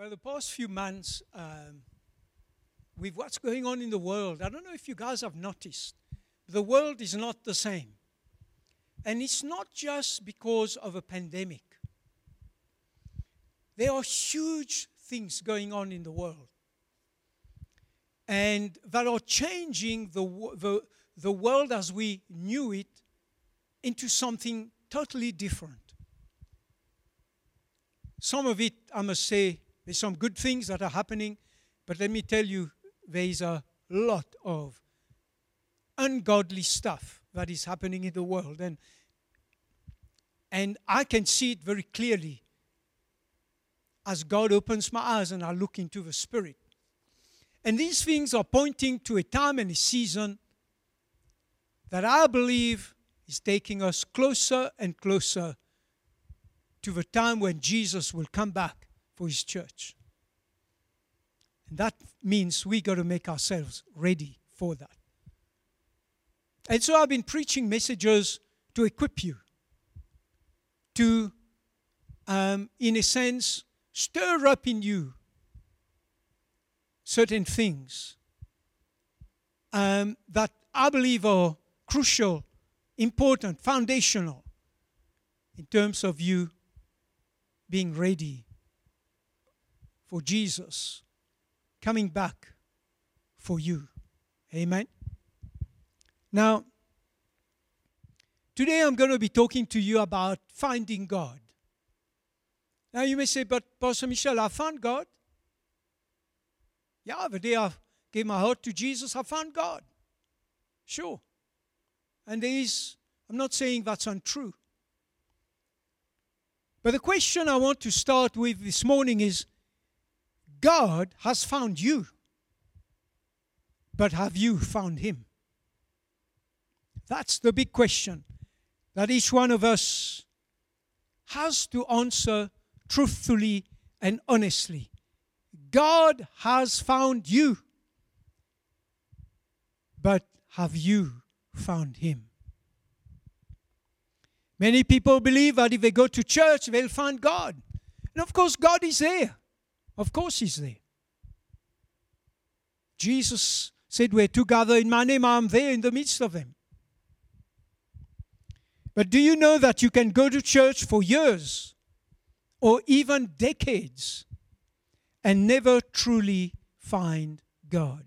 Well, the past few months, um, with what's going on in the world, I don't know if you guys have noticed, the world is not the same. And it's not just because of a pandemic, there are huge things going on in the world. And that are changing the, the, the world as we knew it into something totally different. Some of it, I must say, there's some good things that are happening, but let me tell you, there is a lot of ungodly stuff that is happening in the world. And, and I can see it very clearly as God opens my eyes and I look into the Spirit. And these things are pointing to a time and a season that I believe is taking us closer and closer to the time when Jesus will come back for his church. And that means we got to make ourselves ready for that. And so I've been preaching messages to equip you, to, um, in a sense, stir up in you certain things um, that I believe are crucial, important, foundational in terms of you being ready for Jesus coming back for you. Amen. Now, today I'm going to be talking to you about finding God. Now, you may say, but Pastor Michel, I found God. Yeah, the day I gave my heart to Jesus, I found God. Sure. And there is, I'm not saying that's untrue. But the question I want to start with this morning is God has found you, but have you found Him? That's the big question that each one of us has to answer truthfully and honestly. God has found you, but have you found Him? Many people believe that if they go to church, they'll find God. And of course, God is there. Of course, He's there. Jesus said, Where two gather in my name, I'm there in the midst of them. But do you know that you can go to church for years or even decades and never truly find God?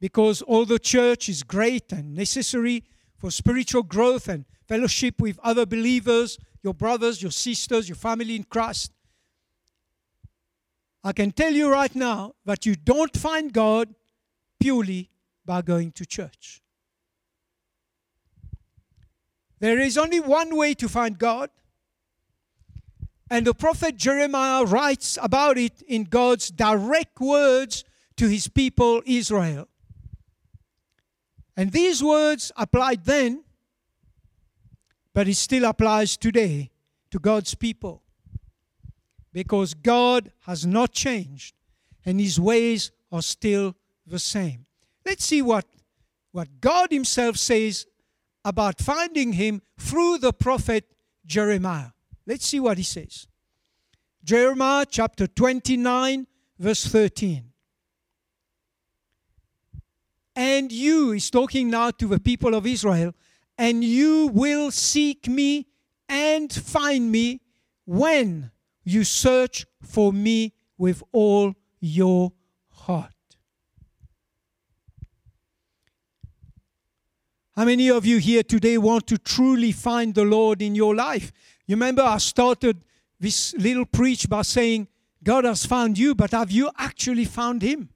Because although church is great and necessary for spiritual growth and fellowship with other believers, your brothers, your sisters, your family in Christ, I can tell you right now that you don't find God purely by going to church. There is only one way to find God. And the prophet Jeremiah writes about it in God's direct words to his people Israel. And these words applied then, but it still applies today to God's people because God has not changed and his ways are still the same. Let's see what, what God himself says about finding him through the prophet Jeremiah. Let's see what he says. Jeremiah chapter 29, verse 13. And you, he's talking now to the people of Israel, and you will seek me and find me when you search for me with all your heart. How many of you here today want to truly find the Lord in your life? You remember I started this little preach by saying, God has found you, but have you actually found Him?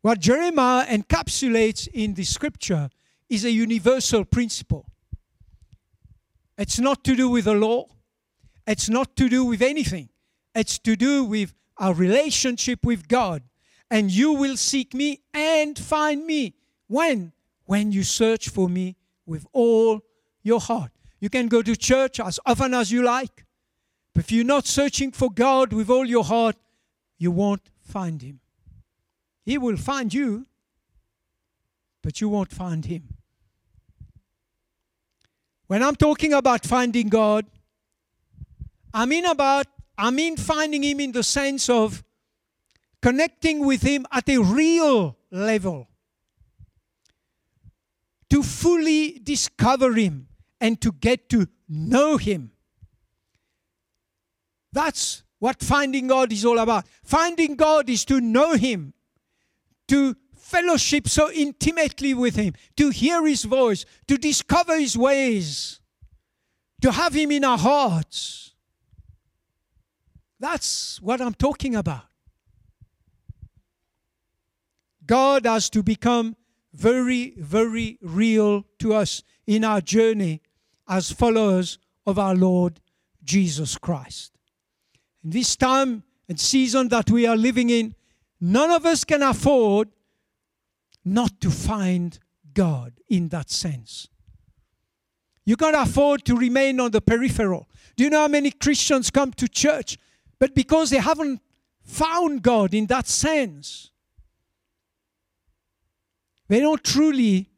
What Jeremiah encapsulates in the scripture is a universal principle. It's not to do with the law. It's not to do with anything. It's to do with our relationship with God. And you will seek me and find me. When? When you search for me with all your heart. You can go to church as often as you like. But if you're not searching for God with all your heart, you won't find Him. He will find you, but you won't find Him. When I'm talking about finding God, I mean about I mean finding him in the sense of connecting with him at a real level. To fully discover him and to get to know him. That's what finding God is all about. Finding God is to know him, to fellowship so intimately with him, to hear his voice, to discover his ways, to have him in our hearts. That's what I'm talking about. God has to become very, very real to us in our journey as followers of our Lord Jesus Christ. In this time and season that we are living in, none of us can afford not to find God in that sense. You can't afford to remain on the peripheral. Do you know how many Christians come to church, but because they haven't found God in that sense, they don't truly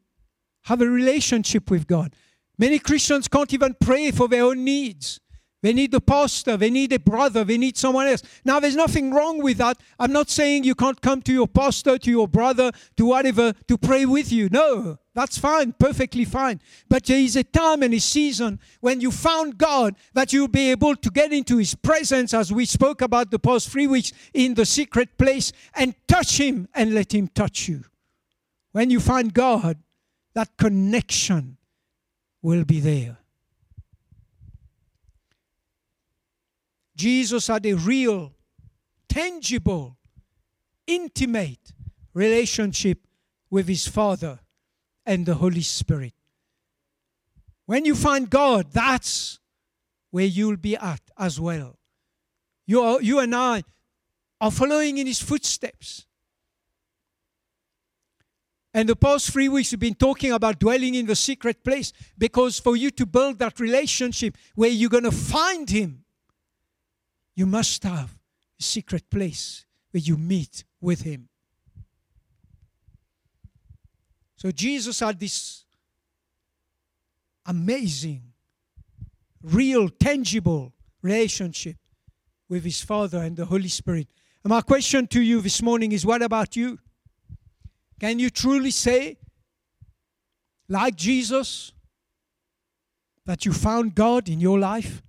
have a relationship with God. Many Christians can't even pray for their own needs. They need a pastor, they need a brother, they need someone else. Now, there's nothing wrong with that. I'm not saying you can't come to your pastor, to your brother, to whatever, to pray with you. No, that's fine, perfectly fine. But there is a time and a season when you found God that you'll be able to get into His presence, as we spoke about the past three weeks, in the secret place and touch Him and let Him touch you. When you find God, that connection will be there. Jesus had a real, tangible, intimate relationship with his Father and the Holy Spirit. When you find God, that's where you'll be at as well. You, are, you and I are following in his footsteps. And the past three weeks, we've been talking about dwelling in the secret place because for you to build that relationship where you're going to find Him, you must have a secret place where you meet with Him. So Jesus had this amazing, real, tangible relationship with His Father and the Holy Spirit. And my question to you this morning is what about you? Can you truly say, like Jesus, that you found God in your life?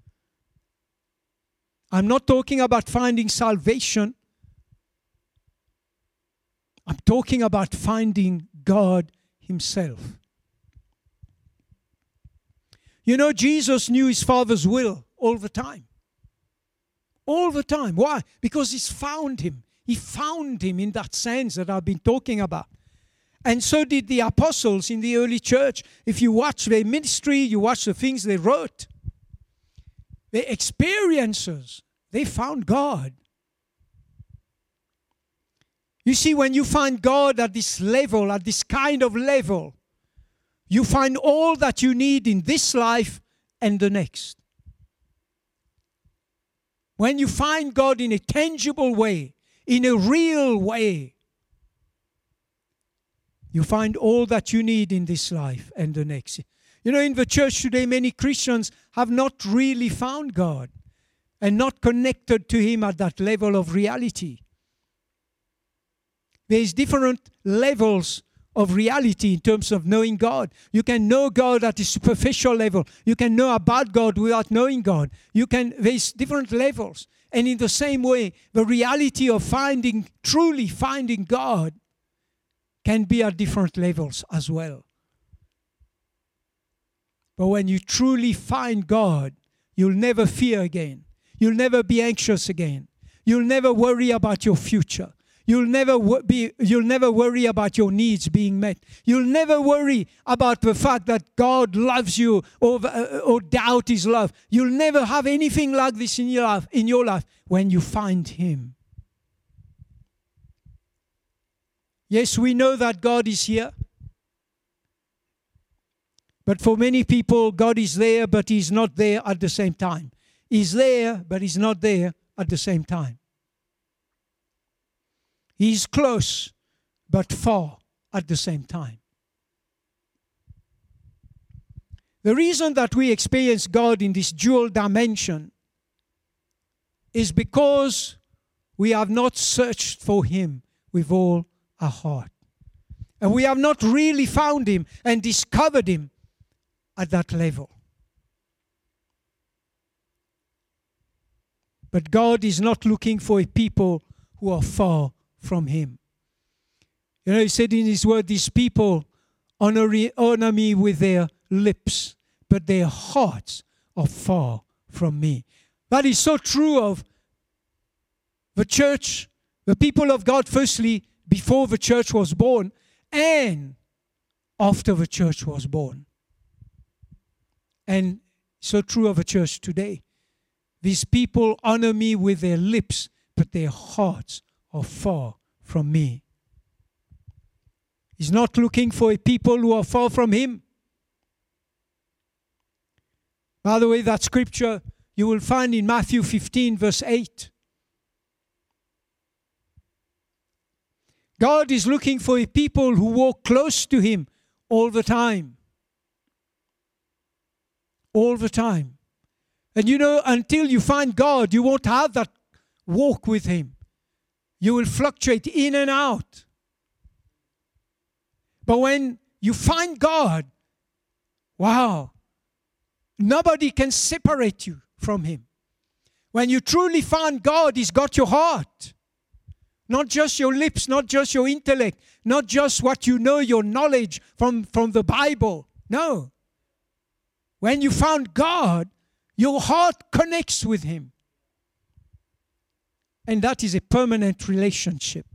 I'm not talking about finding salvation. I'm talking about finding God Himself. You know, Jesus knew His Father's will all the time. All the time. Why? Because He's found Him. He found Him in that sense that I've been talking about. And so did the apostles in the early church. If you watch their ministry, you watch the things they wrote, their experiences, they found God. You see, when you find God at this level, at this kind of level, you find all that you need in this life and the next. When you find God in a tangible way, in a real way, you find all that you need in this life and the next. You know, in the church today, many Christians have not really found God and not connected to Him at that level of reality. There's different levels of reality in terms of knowing God. You can know God at a superficial level. You can know about God without knowing God. You can there's different levels. And in the same way, the reality of finding truly finding God can be at different levels as well. But when you truly find God, you'll never fear again. You'll never be anxious again. You'll never worry about your future. You'll never be you'll never worry about your needs being met. You'll never worry about the fact that God loves you or, uh, or doubt his love. You'll never have anything like this in your life in your life when you find him. Yes, we know that God is here. But for many people, God is there, but He's not there at the same time. He's there, but He's not there at the same time. He's close, but far at the same time. The reason that we experience God in this dual dimension is because we have not searched for Him with all our heart. And we have not really found Him and discovered Him at that level. But God is not looking for a people who are far from Him. You know, He said in His word, These people honor, honor me with their lips, but their hearts are far from me. That is so true of the church, the people of God, firstly, before the church was born, and after the church was born. And so true of a church today. These people honor me with their lips, but their hearts are far from me. He's not looking for a people who are far from him. By the way, that scripture you will find in Matthew 15, verse 8. God is looking for a people who walk close to Him all the time. All the time. And you know, until you find God, you won't have that walk with Him. You will fluctuate in and out. But when you find God, wow, nobody can separate you from Him. When you truly find God, He's got your heart. Not just your lips, not just your intellect, not just what you know, your knowledge from, from the Bible. No. When you found God, your heart connects with Him. And that is a permanent relationship.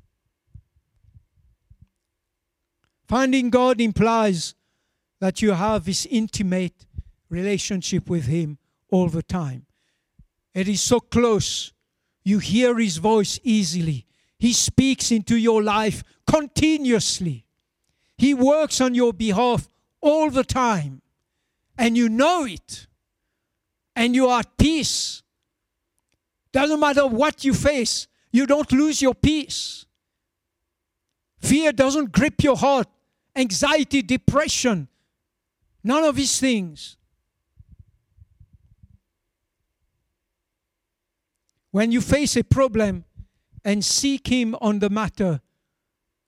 Finding God implies that you have this intimate relationship with Him all the time. It is so close. You hear His voice easily. He speaks into your life continuously. He works on your behalf all the time. And you know it. And you are at peace. Doesn't matter what you face, you don't lose your peace. Fear doesn't grip your heart. Anxiety, depression, none of these things. When you face a problem and seek Him on the matter,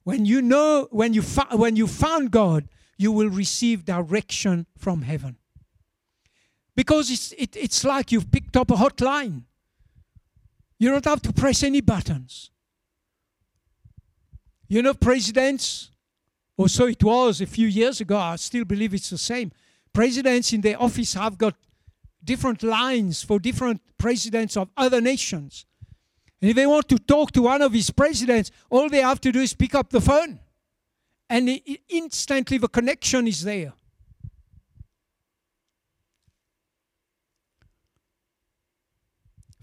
when you know, when you, when you found God, you will receive direction from heaven. Because it's, it, it's like you've picked up a hotline. You don't have to press any buttons. You know, presidents, or so it was a few years ago, I still believe it's the same. Presidents in their office have got different lines for different presidents of other nations. And if they want to talk to one of his presidents, all they have to do is pick up the phone. And instantly the connection is there.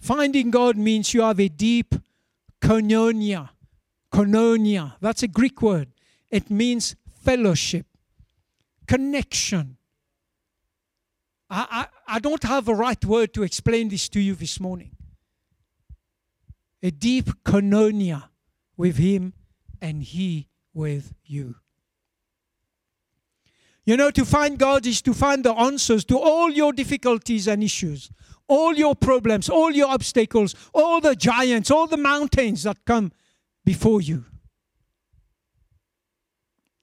Finding God means you have a deep koinonia. Koinonia. That's a Greek word. It means fellowship, connection. I, I, I don't have a right word to explain this to you this morning. A deep koinonia with Him and He with you. You know, to find God is to find the answers to all your difficulties and issues, all your problems, all your obstacles, all the giants, all the mountains that come before you.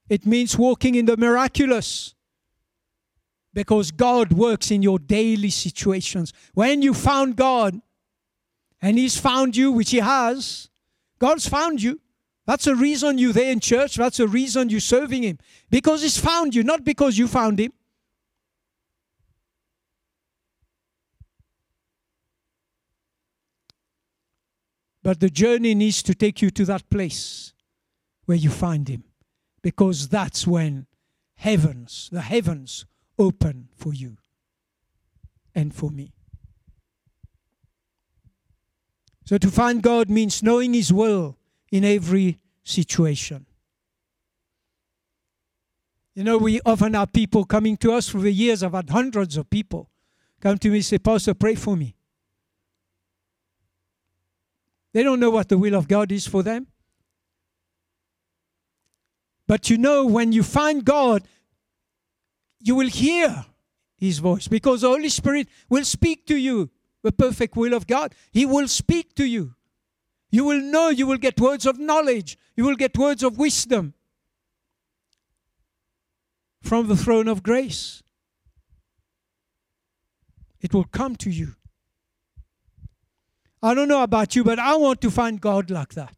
It means walking in the miraculous because God works in your daily situations. When you found God and He's found you, which He has, God's found you. That's the reason you're there in church. That's the reason you're serving Him. Because He's found you, not because you found Him. But the journey needs to take you to that place where you find Him. Because that's when heavens, the heavens, open for you and for me. So to find God means knowing His will in every situation. You know, we often have people coming to us through the years. I've had hundreds of people come to me and say, Pastor, pray for me. They don't know what the will of God is for them. But you know, when you find God, you will hear his voice because the Holy Spirit will speak to you the perfect will of God. He will speak to you. You will know, you will get words of knowledge, you will get words of wisdom from the throne of grace. It will come to you. I don't know about you, but I want to find God like that,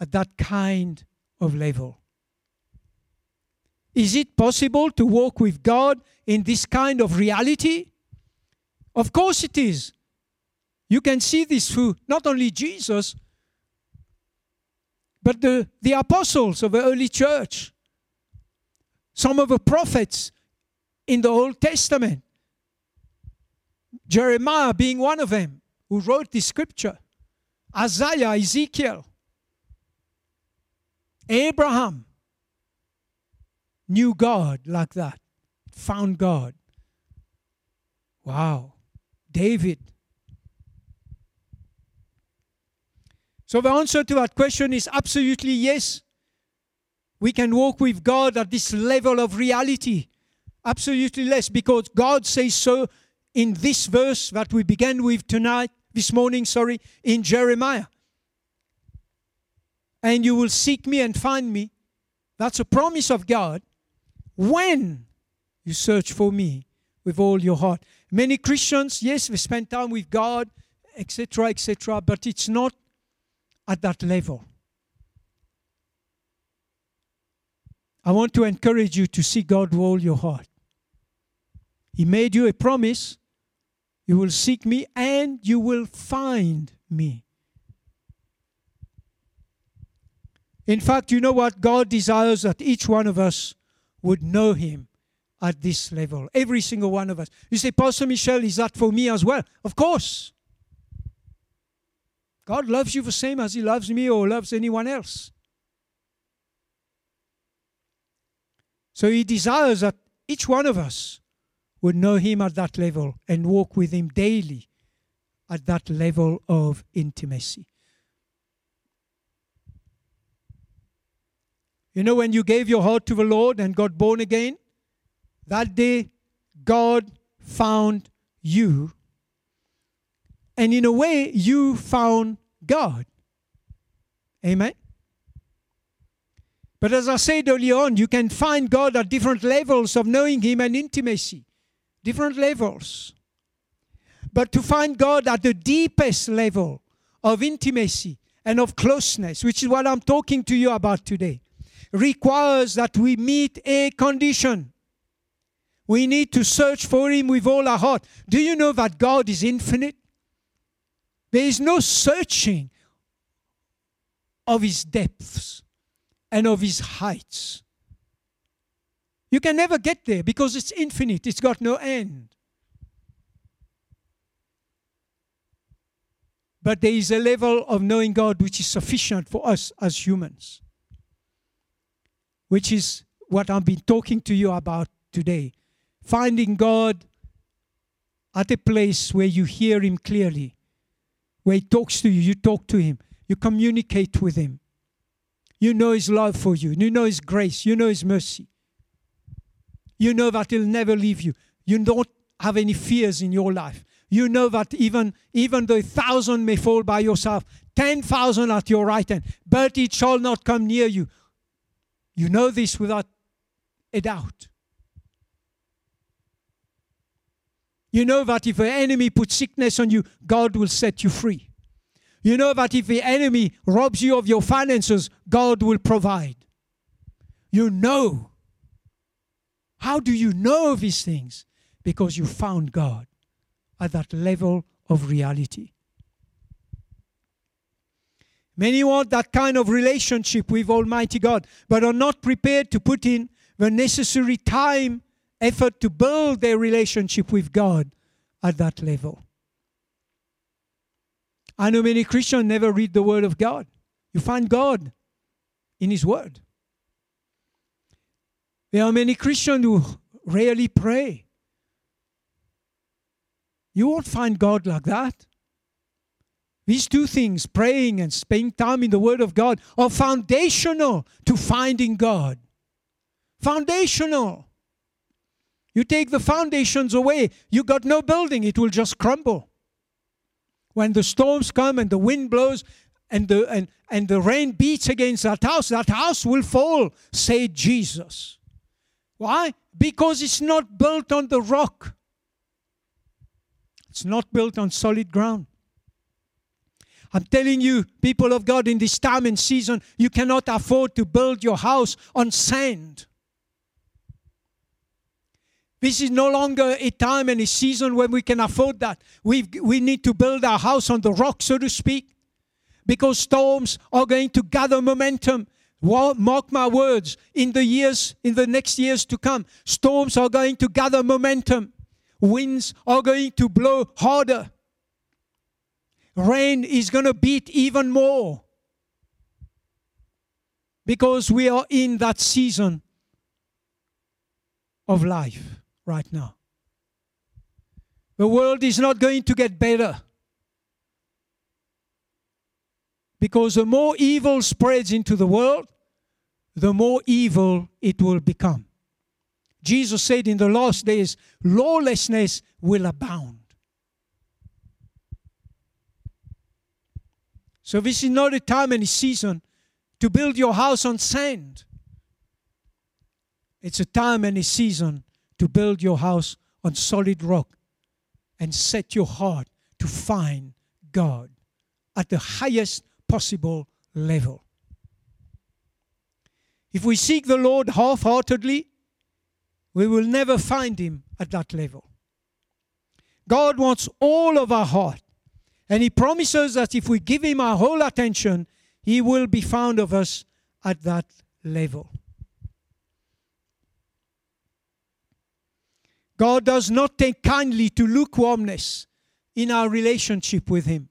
at that kind of level. Is it possible to walk with God in this kind of reality? Of course it is. You can see this through not only Jesus, but the, the apostles of the early church, some of the prophets in the Old Testament, Jeremiah being one of them who wrote the scripture, Isaiah, Ezekiel, Abraham knew God like that, found God. Wow. David. So the answer to that question is absolutely yes. We can walk with God at this level of reality. Absolutely less, because God says so in this verse that we began with tonight, this morning, sorry, in Jeremiah. And you will seek me and find me. That's a promise of God. When you search for me with all your heart. Many Christians, yes, they spend time with God, etc., etc., but it's not at that level. I want to encourage you to seek God with all your heart. He made you a promise. You will seek me and you will find me. In fact, you know what? God desires that each one of us would know Him at this level. Every single one of us. You say, Pastor Michel, is that for me as well? Of course. God loves you the same as He loves me or loves anyone else. So He desires that each one of us would know Him at that level and walk with Him daily at that level of intimacy. You know, when you gave your heart to the Lord and got born again, that day, God found you. And in a way, you found God. Amen. But as I said earlier on, you can find God at different levels of knowing Him and intimacy. Different levels. But to find God at the deepest level of intimacy and of closeness, which is what I'm talking to you about today, requires that we meet a condition. We need to search for Him with all our heart. Do you know that God is infinite? There is no searching of His depths and of His heights. You can never get there because it's infinite, it's got no end. But there is a level of knowing God which is sufficient for us as humans, which is what I've been talking to you about today finding God at a place where you hear Him clearly, where He talks to you, you talk to Him, you communicate with Him. You know His love for you, you know His grace, you know His mercy. You know that He'll never leave you. You don't have any fears in your life. You know that even, even though a thousand may fall by yourself, ten thousand at your right hand, but it shall not come near you. You know this without a doubt. You know that if the enemy puts sickness on you, God will set you free. You know that if the enemy robs you of your finances, God will provide. You know. How do you know these things? Because you found God at that level of reality. Many want that kind of relationship with Almighty God, but are not prepared to put in the necessary time effort to build their relationship with God at that level. I know many Christians never read the Word of God. You find God in His Word. There are many Christians who rarely pray. You won't find God like that. These two things, praying and spending time in the Word of God, are foundational to finding God. Foundational. You take the foundations away, you got no building, it will just crumble. When the storms come and the wind blows and the, and, and the rain beats against that house, that house will fall, said Jesus. Why? Because it's not built on the rock, it's not built on solid ground. I'm telling you, people of God, in this time and season, you cannot afford to build your house on sand. This is no longer a time and a season when we can afford that. we we need to build our house on the rock, so to speak, because storms are going to gather momentum. Mark my words, in the years, in the next years to come, storms are going to gather momentum. Winds are going to blow harder rain is going to beat even more because we are in that season of life right now. The world is not going to get better because the more evil spreads into the world, the more evil it will become. Jesus said in the last days, lawlessness will abound. So this is not a time and a season to build your house on sand. It's a time and a season to build your house on solid rock and set your heart to find God at the highest possible level. If we seek the Lord half heartedly, we will never find Him at that level. God wants all of our heart. And He promises that if we give Him our whole attention, He will be found of us at that level. God does not take kindly to lukewarmness in our relationship with Him.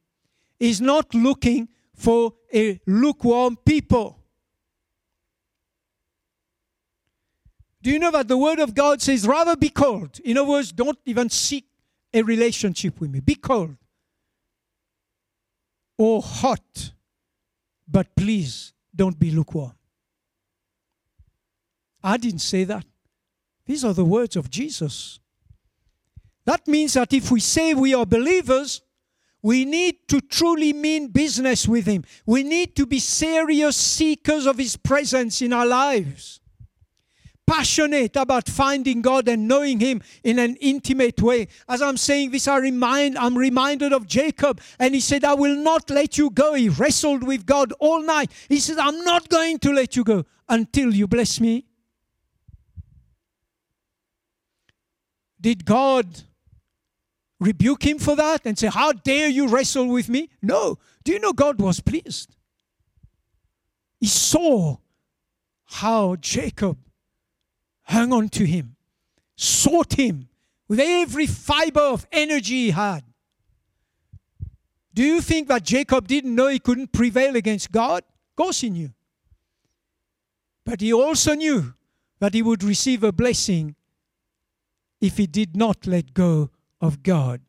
He's not looking for a lukewarm people. Do you know that the Word of God says, rather be cold? In other words, don't even seek a relationship with me. Be cold or hot, but please don't be lukewarm. I didn't say that. These are the words of Jesus. That means that if we say we are believers, we need to truly mean business with Him. We need to be serious seekers of His presence in our lives passionate about finding God and knowing Him in an intimate way. As I'm saying this, I remind, I'm reminded of Jacob, and he said, I will not let you go. He wrestled with God all night. He said, I'm not going to let you go until you bless me. Did God rebuke him for that and say, How dare you wrestle with me? No. Do you know God was pleased? He saw how Jacob hung on to him, sought him with every fiber of energy he had. Do you think that Jacob didn't know he couldn't prevail against God? Of course he knew. But he also knew that he would receive a blessing if he did not let go of God.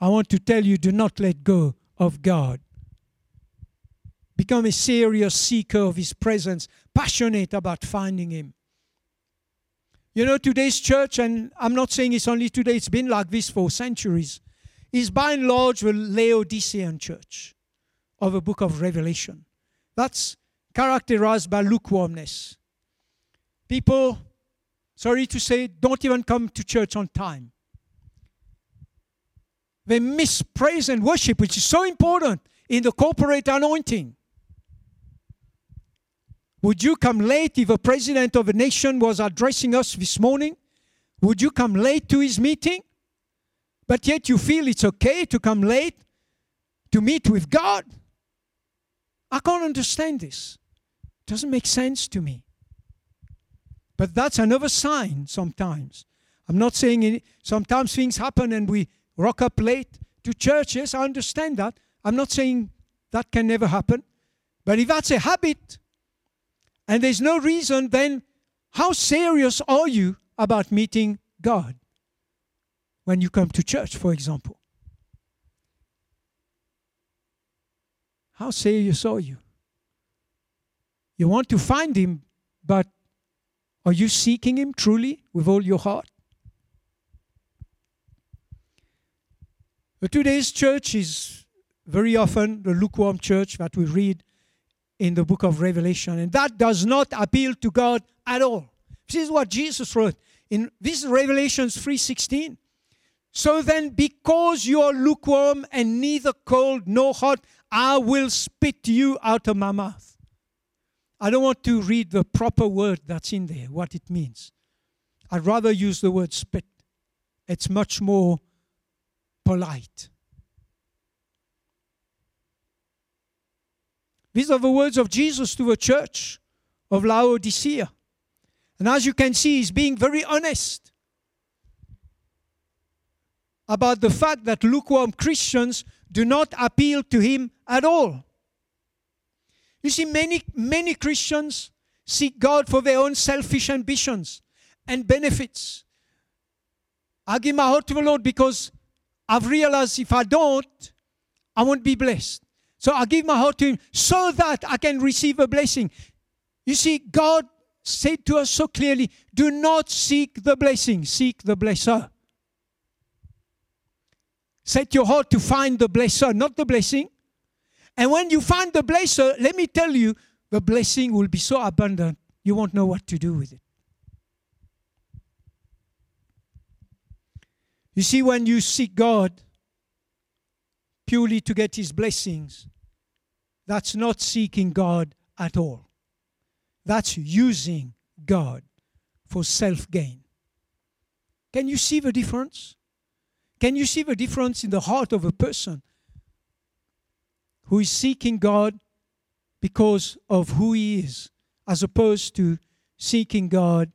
I want to tell you do not let go of God. Become a serious seeker of His presence, passionate about finding Him. You know, today's church, and I'm not saying it's only today, it's been like this for centuries, is by and large the Laodicean church of a book of Revelation. That's characterized by lukewarmness. People, sorry to say, don't even come to church on time. They miss praise and worship, which is so important in the corporate anointing. Would you come late if a president of a nation was addressing us this morning? Would you come late to his meeting? But yet you feel it's okay to come late to meet with God? I can't understand this. It doesn't make sense to me. But that's another sign sometimes. I'm not saying any, sometimes things happen and we rock up late to churches. I understand that. I'm not saying that can never happen. But if that's a habit, and there's no reason, then how serious are you about meeting God when you come to church, for example? How serious are you? You want to find Him, but Are you seeking Him truly with all your heart? But today's church is very often the lukewarm church that we read in the book of Revelation, and that does not appeal to God at all. This is what Jesus wrote in this is Revelations 3:16. So then, because you are lukewarm and neither cold nor hot, I will spit you out of my mouth. I don't want to read the proper word that's in there, what it means. I'd rather use the word spit. It's much more polite. These are the words of Jesus to the church of Laodicea. And as you can see, he's being very honest about the fact that lukewarm Christians do not appeal to him at all. You see, many, many Christians seek God for their own selfish ambitions and benefits. I give my heart to the Lord because I've realized if I don't, I won't be blessed. So I give my heart to Him so that I can receive a blessing. You see, God said to us so clearly do not seek the blessing, seek the blesser. Set your heart to find the blesser, not the blessing. And when you find the blesser, let me tell you, the blessing will be so abundant, you won't know what to do with it. You see, when you seek God purely to get His blessings, that's not seeking God at all. That's using God for self gain. Can you see the difference? Can you see the difference in the heart of a person who is seeking God because of who he is, as opposed to seeking God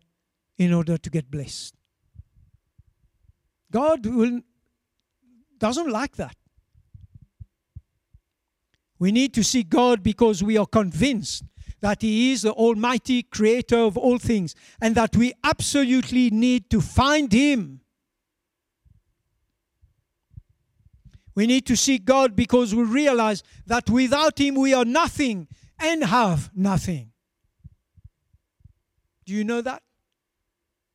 in order to get blessed? God will, doesn't like that. We need to seek God because we are convinced that He is the Almighty Creator of all things and that we absolutely need to find Him. We need to seek God because we realize that without Him we are nothing and have nothing. Do you know that?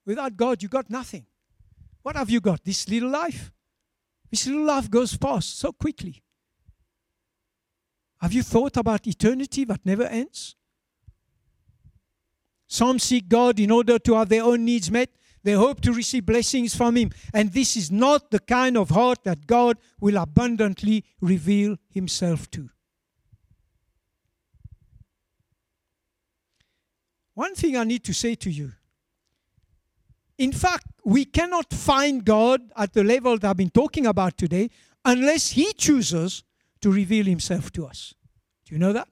Without God, you got nothing. What have you got? This little life. This little life goes past so quickly. Have you thought about eternity that never ends? Some seek God in order to have their own needs met. They hope to receive blessings from Him. And this is not the kind of heart that God will abundantly reveal Himself to. One thing I need to say to you in fact, we cannot find God at the level that I've been talking about today unless He chooses to reveal Himself to us. Do you know that?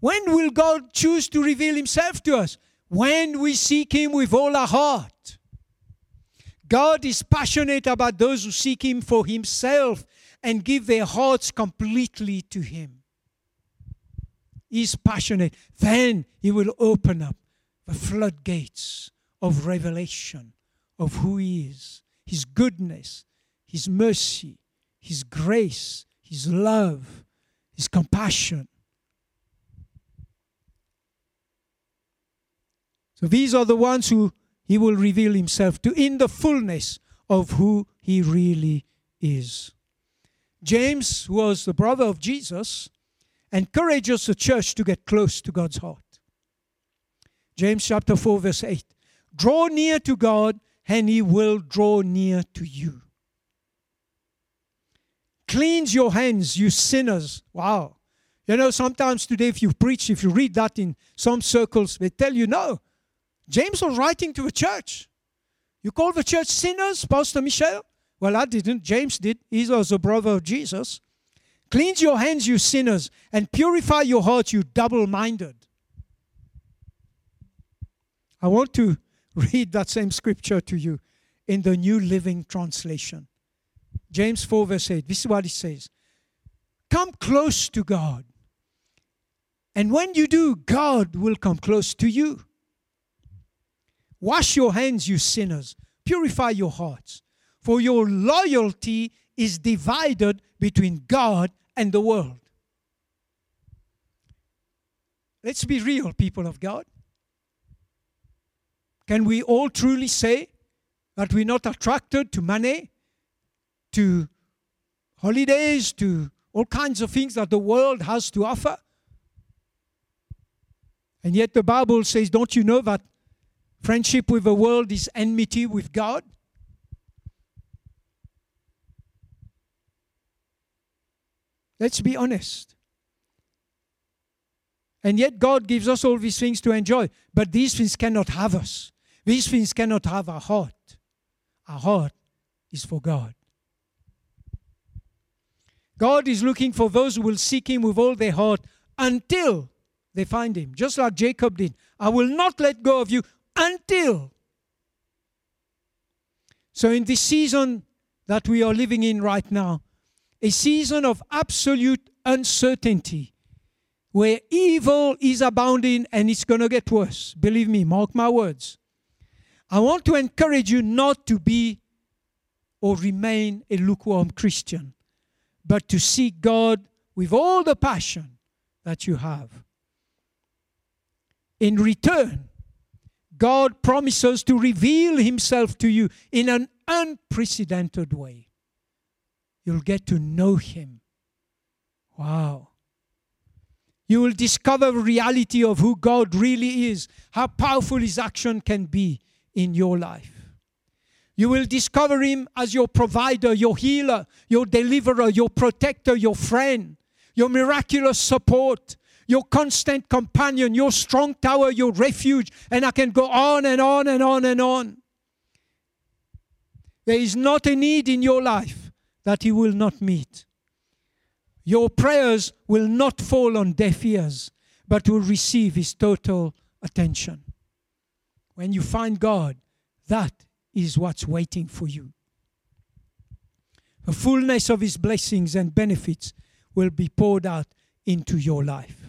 When will God choose to reveal Himself to us? When we seek Him with all our heart. God is passionate about those who seek Him for Himself and give their hearts completely to Him. He's passionate. Then He will open up the floodgates of revelation of who He is, His goodness, His mercy, His grace, His love, His compassion. So these are the ones who He will reveal Himself to in the fullness of who He really is. James who was the brother of Jesus, encourages the church to get close to God's heart. James chapter 4, verse 8. Draw near to God, and he will draw near to you. Cleanse your hands, you sinners. Wow. You know, sometimes today, if you preach, if you read that in some circles, they tell you, no. James was writing to a church. You call the church sinners, Pastor Michel? Well, I didn't. James did. He was a brother of Jesus. Cleanse your hands, you sinners, and purify your hearts, you double minded. I want to read that same scripture to you in the New Living Translation. James 4, verse 8. This is what it says Come close to God. And when you do, God will come close to you. Wash your hands, you sinners. Purify your hearts. For your loyalty is divided between God and the world. let's be real, people of God. Can we all truly say that we're not attracted to money, to holidays, to all kinds of things that the world has to offer? And yet the Bible says, don't you know that friendship with the world is enmity with God? Let's be honest. And yet God gives us all these things to enjoy. But these things cannot have us. These things cannot have our heart. Our heart is for God. God is looking for those who will seek Him with all their heart until they find Him, just like Jacob did. I will not let go of you until. So, in this season that we are living in right now, a season of absolute uncertainty where evil is abounding and it's going to get worse. Believe me, mark my words. I want to encourage you not to be or remain a lukewarm Christian, but to seek God with all the passion that you have. In return, God promises to reveal Himself to you in an unprecedented way. You'll get to know Him. Wow. You will discover the reality of who God really is, how powerful His action can be in your life. You will discover Him as your provider, your healer, your deliverer, your protector, your friend, your miraculous support, your constant companion, your strong tower, your refuge. And I can go on and on and on and on. There is not a need in your life that He will not meet. Your prayers will not fall on deaf ears, but will receive His total attention. When you find God, that is what's waiting for you. The fullness of His blessings and benefits will be poured out into your life.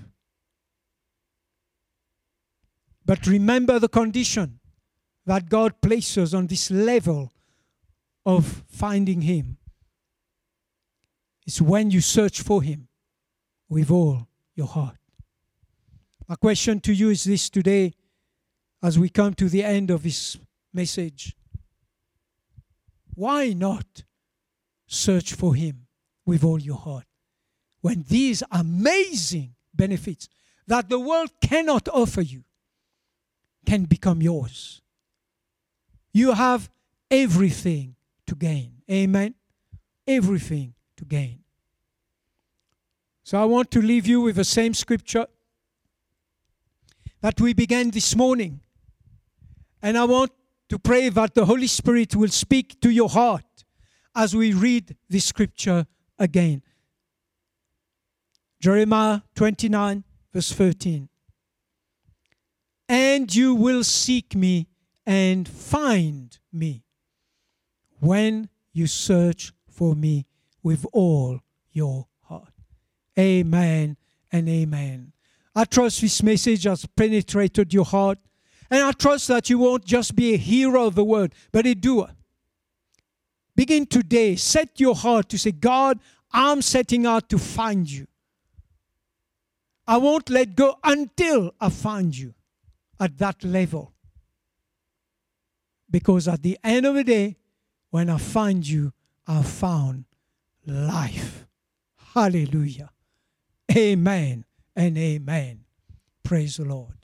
But remember the condition that God places on this level of finding Him it's when you search for Him with all your heart. My question to you is this today, as we come to the end of this message. Why not search for Him with all your heart when these amazing benefits that the world cannot offer you can become yours? You have everything to gain. Amen. Everything to gain. So I want to leave you with the same scripture that we began this morning. And I want to pray that the Holy Spirit will speak to your heart as we read this scripture again. Jeremiah 29, verse 13. And you will seek me and find me when you search for me with all your heart. Amen and amen. I trust this message has penetrated your heart. And I trust that you won't just be a hearer of the word, but a doer. Begin today. Set your heart to say, God, I'm setting out to find you. I won't let go until I find you at that level. Because at the end of the day, when I find you, I've found life. Hallelujah. Amen and amen. Praise the Lord.